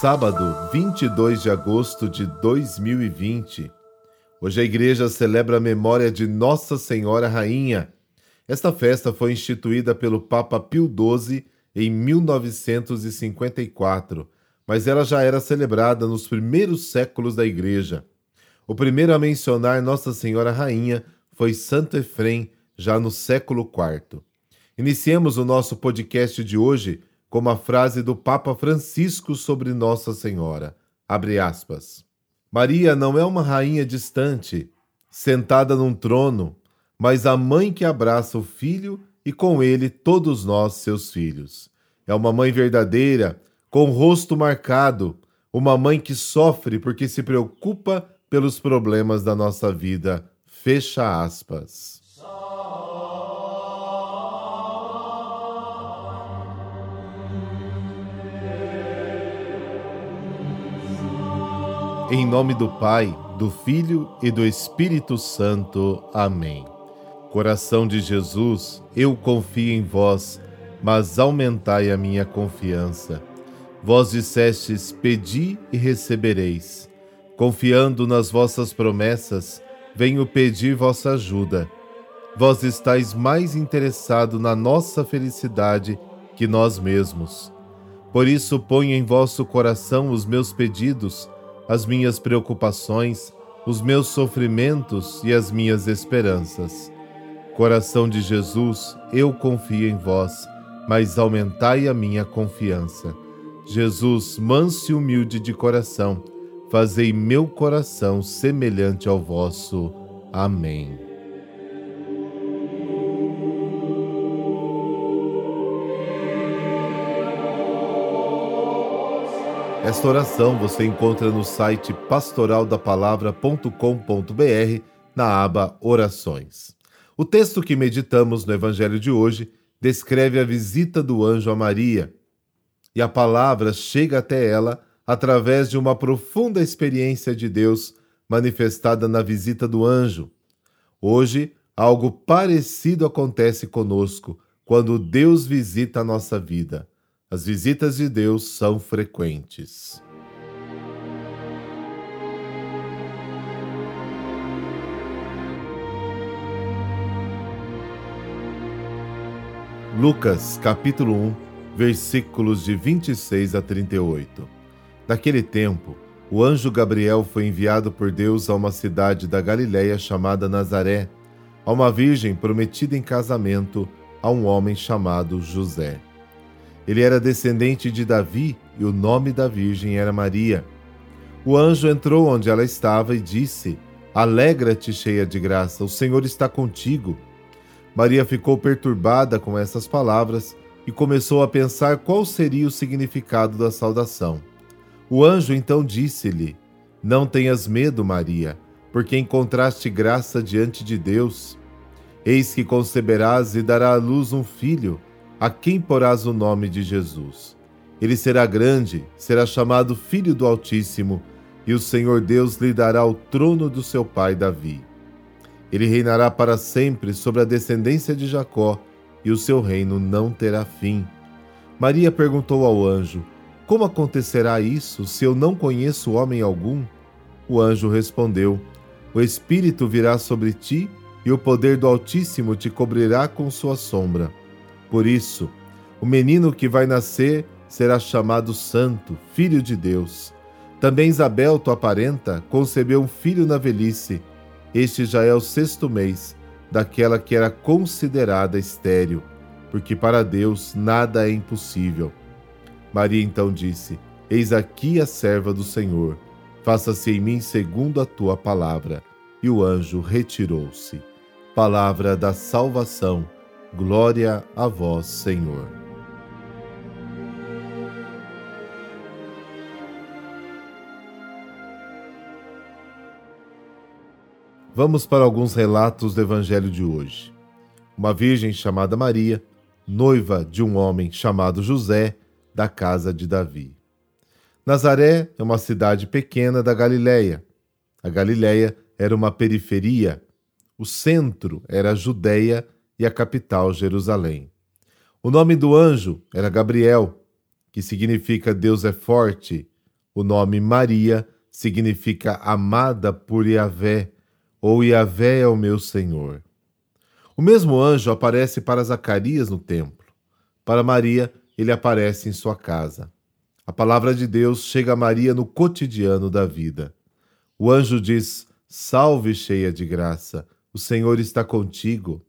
Sábado, 22 de agosto de 2020. Hoje a igreja celebra a memória de Nossa Senhora Rainha. Esta festa foi instituída pelo Papa Pio XII em 1954, mas ela já era celebrada nos primeiros séculos da igreja. O primeiro a mencionar Nossa Senhora Rainha foi Santo Efrem, já no século IV. Iniciemos o nosso podcast de hoje como a frase do Papa Francisco sobre Nossa Senhora. Aspas. Maria não é uma rainha distante, sentada num trono, mas a mãe que abraça o filho e com ele todos nós, seus filhos. É uma mãe verdadeira, com o rosto marcado, uma mãe que sofre porque se preocupa pelos problemas da nossa vida. Fecha aspas. Em nome do Pai, do Filho e do Espírito Santo. Amém. Coração de Jesus, eu confio em vós, mas aumentai a minha confiança. Vós dissestes: Pedi e recebereis. Confiando nas vossas promessas, venho pedir vossa ajuda. Vós estáis mais interessado na nossa felicidade que nós mesmos. Por isso, ponho em vosso coração os meus pedidos as minhas preocupações, os meus sofrimentos e as minhas esperanças. Coração de Jesus, eu confio em vós, mas aumentai a minha confiança. Jesus, manso e humilde de coração, fazei meu coração semelhante ao vosso. Amém. Esta oração você encontra no site pastoraldapalavra.com.br na aba Orações. O texto que meditamos no Evangelho de hoje descreve a visita do anjo a Maria, e a palavra chega até ela através de uma profunda experiência de Deus manifestada na visita do anjo. Hoje, algo parecido acontece conosco quando Deus visita a nossa vida. As visitas de Deus são frequentes. Lucas, capítulo 1, versículos de 26 a 38. Naquele tempo, o anjo Gabriel foi enviado por Deus a uma cidade da Galiléia chamada Nazaré, a uma virgem prometida em casamento a um homem chamado José. Ele era descendente de Davi e o nome da virgem era Maria. O anjo entrou onde ela estava e disse: Alegra-te, cheia de graça, o Senhor está contigo. Maria ficou perturbada com essas palavras e começou a pensar qual seria o significado da saudação. O anjo então disse-lhe: Não tenhas medo, Maria, porque encontraste graça diante de Deus. Eis que conceberás e dará à luz um filho a quem porás o nome de Jesus. Ele será grande, será chamado Filho do Altíssimo, e o Senhor Deus lhe dará o trono do seu pai Davi. Ele reinará para sempre sobre a descendência de Jacó, e o seu reino não terá fim. Maria perguntou ao anjo: Como acontecerá isso se eu não conheço homem algum? O anjo respondeu: O Espírito virá sobre ti, e o poder do Altíssimo te cobrirá com sua sombra. Por isso, o menino que vai nascer será chamado Santo, Filho de Deus. Também Isabel, tua parenta, concebeu um filho na velhice. Este já é o sexto mês daquela que era considerada estéril, porque para Deus nada é impossível. Maria então disse: Eis aqui a serva do Senhor, faça-se em mim segundo a tua palavra. E o anjo retirou-se. Palavra da salvação Glória a vós, Senhor. Vamos para alguns relatos do Evangelho de hoje. Uma virgem chamada Maria, noiva de um homem chamado José, da casa de Davi. Nazaré é uma cidade pequena da Galiléia. A Galiléia era uma periferia. O centro era a Judéia e a capital, Jerusalém. O nome do anjo era Gabriel, que significa Deus é forte, O nome Maria significa amada por Yahvé, ou Yahvé é o meu Senhor. O mesmo anjo aparece para Zacarias no templo. Para Maria, ele aparece em sua casa. A palavra de Deus chega a Maria no cotidiano da vida. O anjo diz: Salve, cheia de graça, o Senhor está contigo.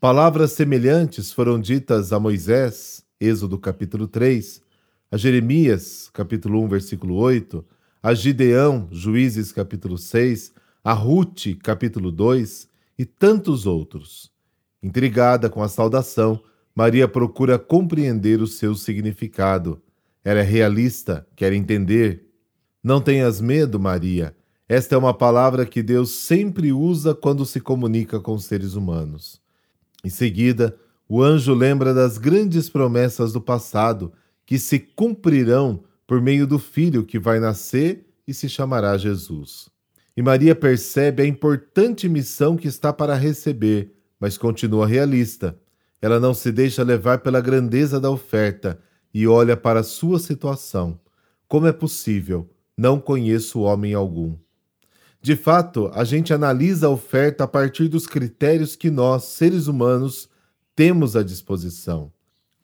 Palavras semelhantes foram ditas a Moisés, Êxodo capítulo 3, a Jeremias, capítulo 1, versículo 8, a Gideão, Juízes capítulo 6, a Ruth, capítulo 2 e tantos outros. Intrigada com a saudação, Maria procura compreender o seu significado. Ela é realista, quer entender. Não tenhas medo, Maria. Esta é uma palavra que Deus sempre usa quando se comunica com seres humanos. Em seguida, o anjo lembra das grandes promessas do passado que se cumprirão por meio do filho que vai nascer e se chamará Jesus. E Maria percebe a importante missão que está para receber, mas continua realista. Ela não se deixa levar pela grandeza da oferta e olha para sua situação. Como é possível? Não conheço homem algum. De fato, a gente analisa a oferta a partir dos critérios que nós, seres humanos, temos à disposição.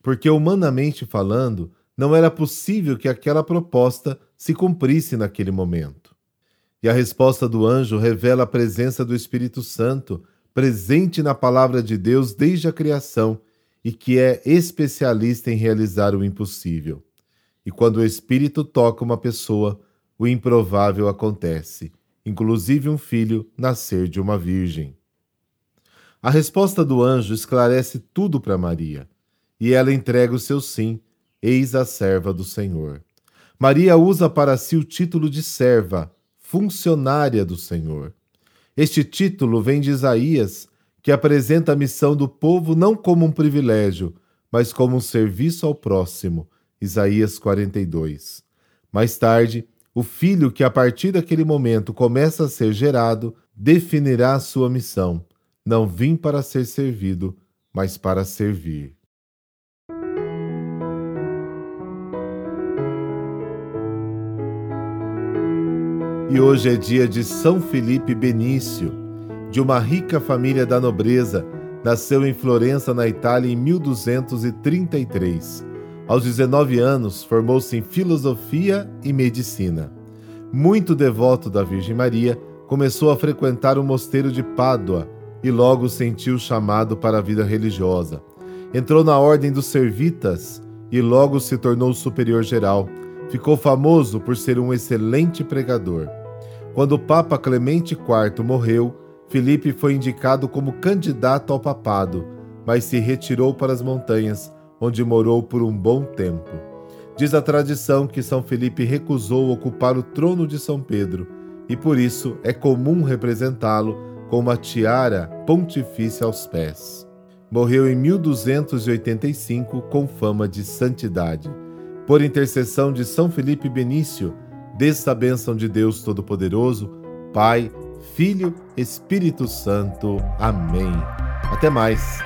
Porque, humanamente falando, não era possível que aquela proposta se cumprisse naquele momento. E a resposta do anjo revela a presença do Espírito Santo, presente na palavra de Deus desde a criação e que é especialista em realizar o impossível. E quando o Espírito toca uma pessoa, o improvável acontece inclusive um filho, nascer de uma virgem. A resposta do anjo esclarece tudo para Maria, e ela entrega o seu sim, eis a serva do Senhor. Maria usa para si o título de serva, funcionária do Senhor. Este título vem de Isaías, que apresenta a missão do povo não como um privilégio, mas como um serviço ao próximo. Isaías 42. Mais tarde, o filho que a partir daquele momento começa a ser gerado definirá a sua missão. Não vim para ser servido, mas para servir. E hoje é dia de São Felipe Benício, de uma rica família da nobreza, nasceu em Florença, na Itália, em 1233 aos 19 anos, formou-se em filosofia e medicina. Muito devoto da Virgem Maria, começou a frequentar o mosteiro de Pádua e logo sentiu chamado para a vida religiosa. Entrou na ordem dos servitas e logo se tornou superior geral. Ficou famoso por ser um excelente pregador. Quando o Papa Clemente IV morreu, Filipe foi indicado como candidato ao papado, mas se retirou para as montanhas onde morou por um bom tempo. Diz a tradição que São Felipe recusou ocupar o trono de São Pedro e por isso é comum representá-lo com uma tiara pontifícia aos pés. Morreu em 1285 com fama de santidade. Por intercessão de São Felipe Benício, desta bênção de Deus Todo-Poderoso, Pai, Filho, Espírito Santo. Amém. Até mais.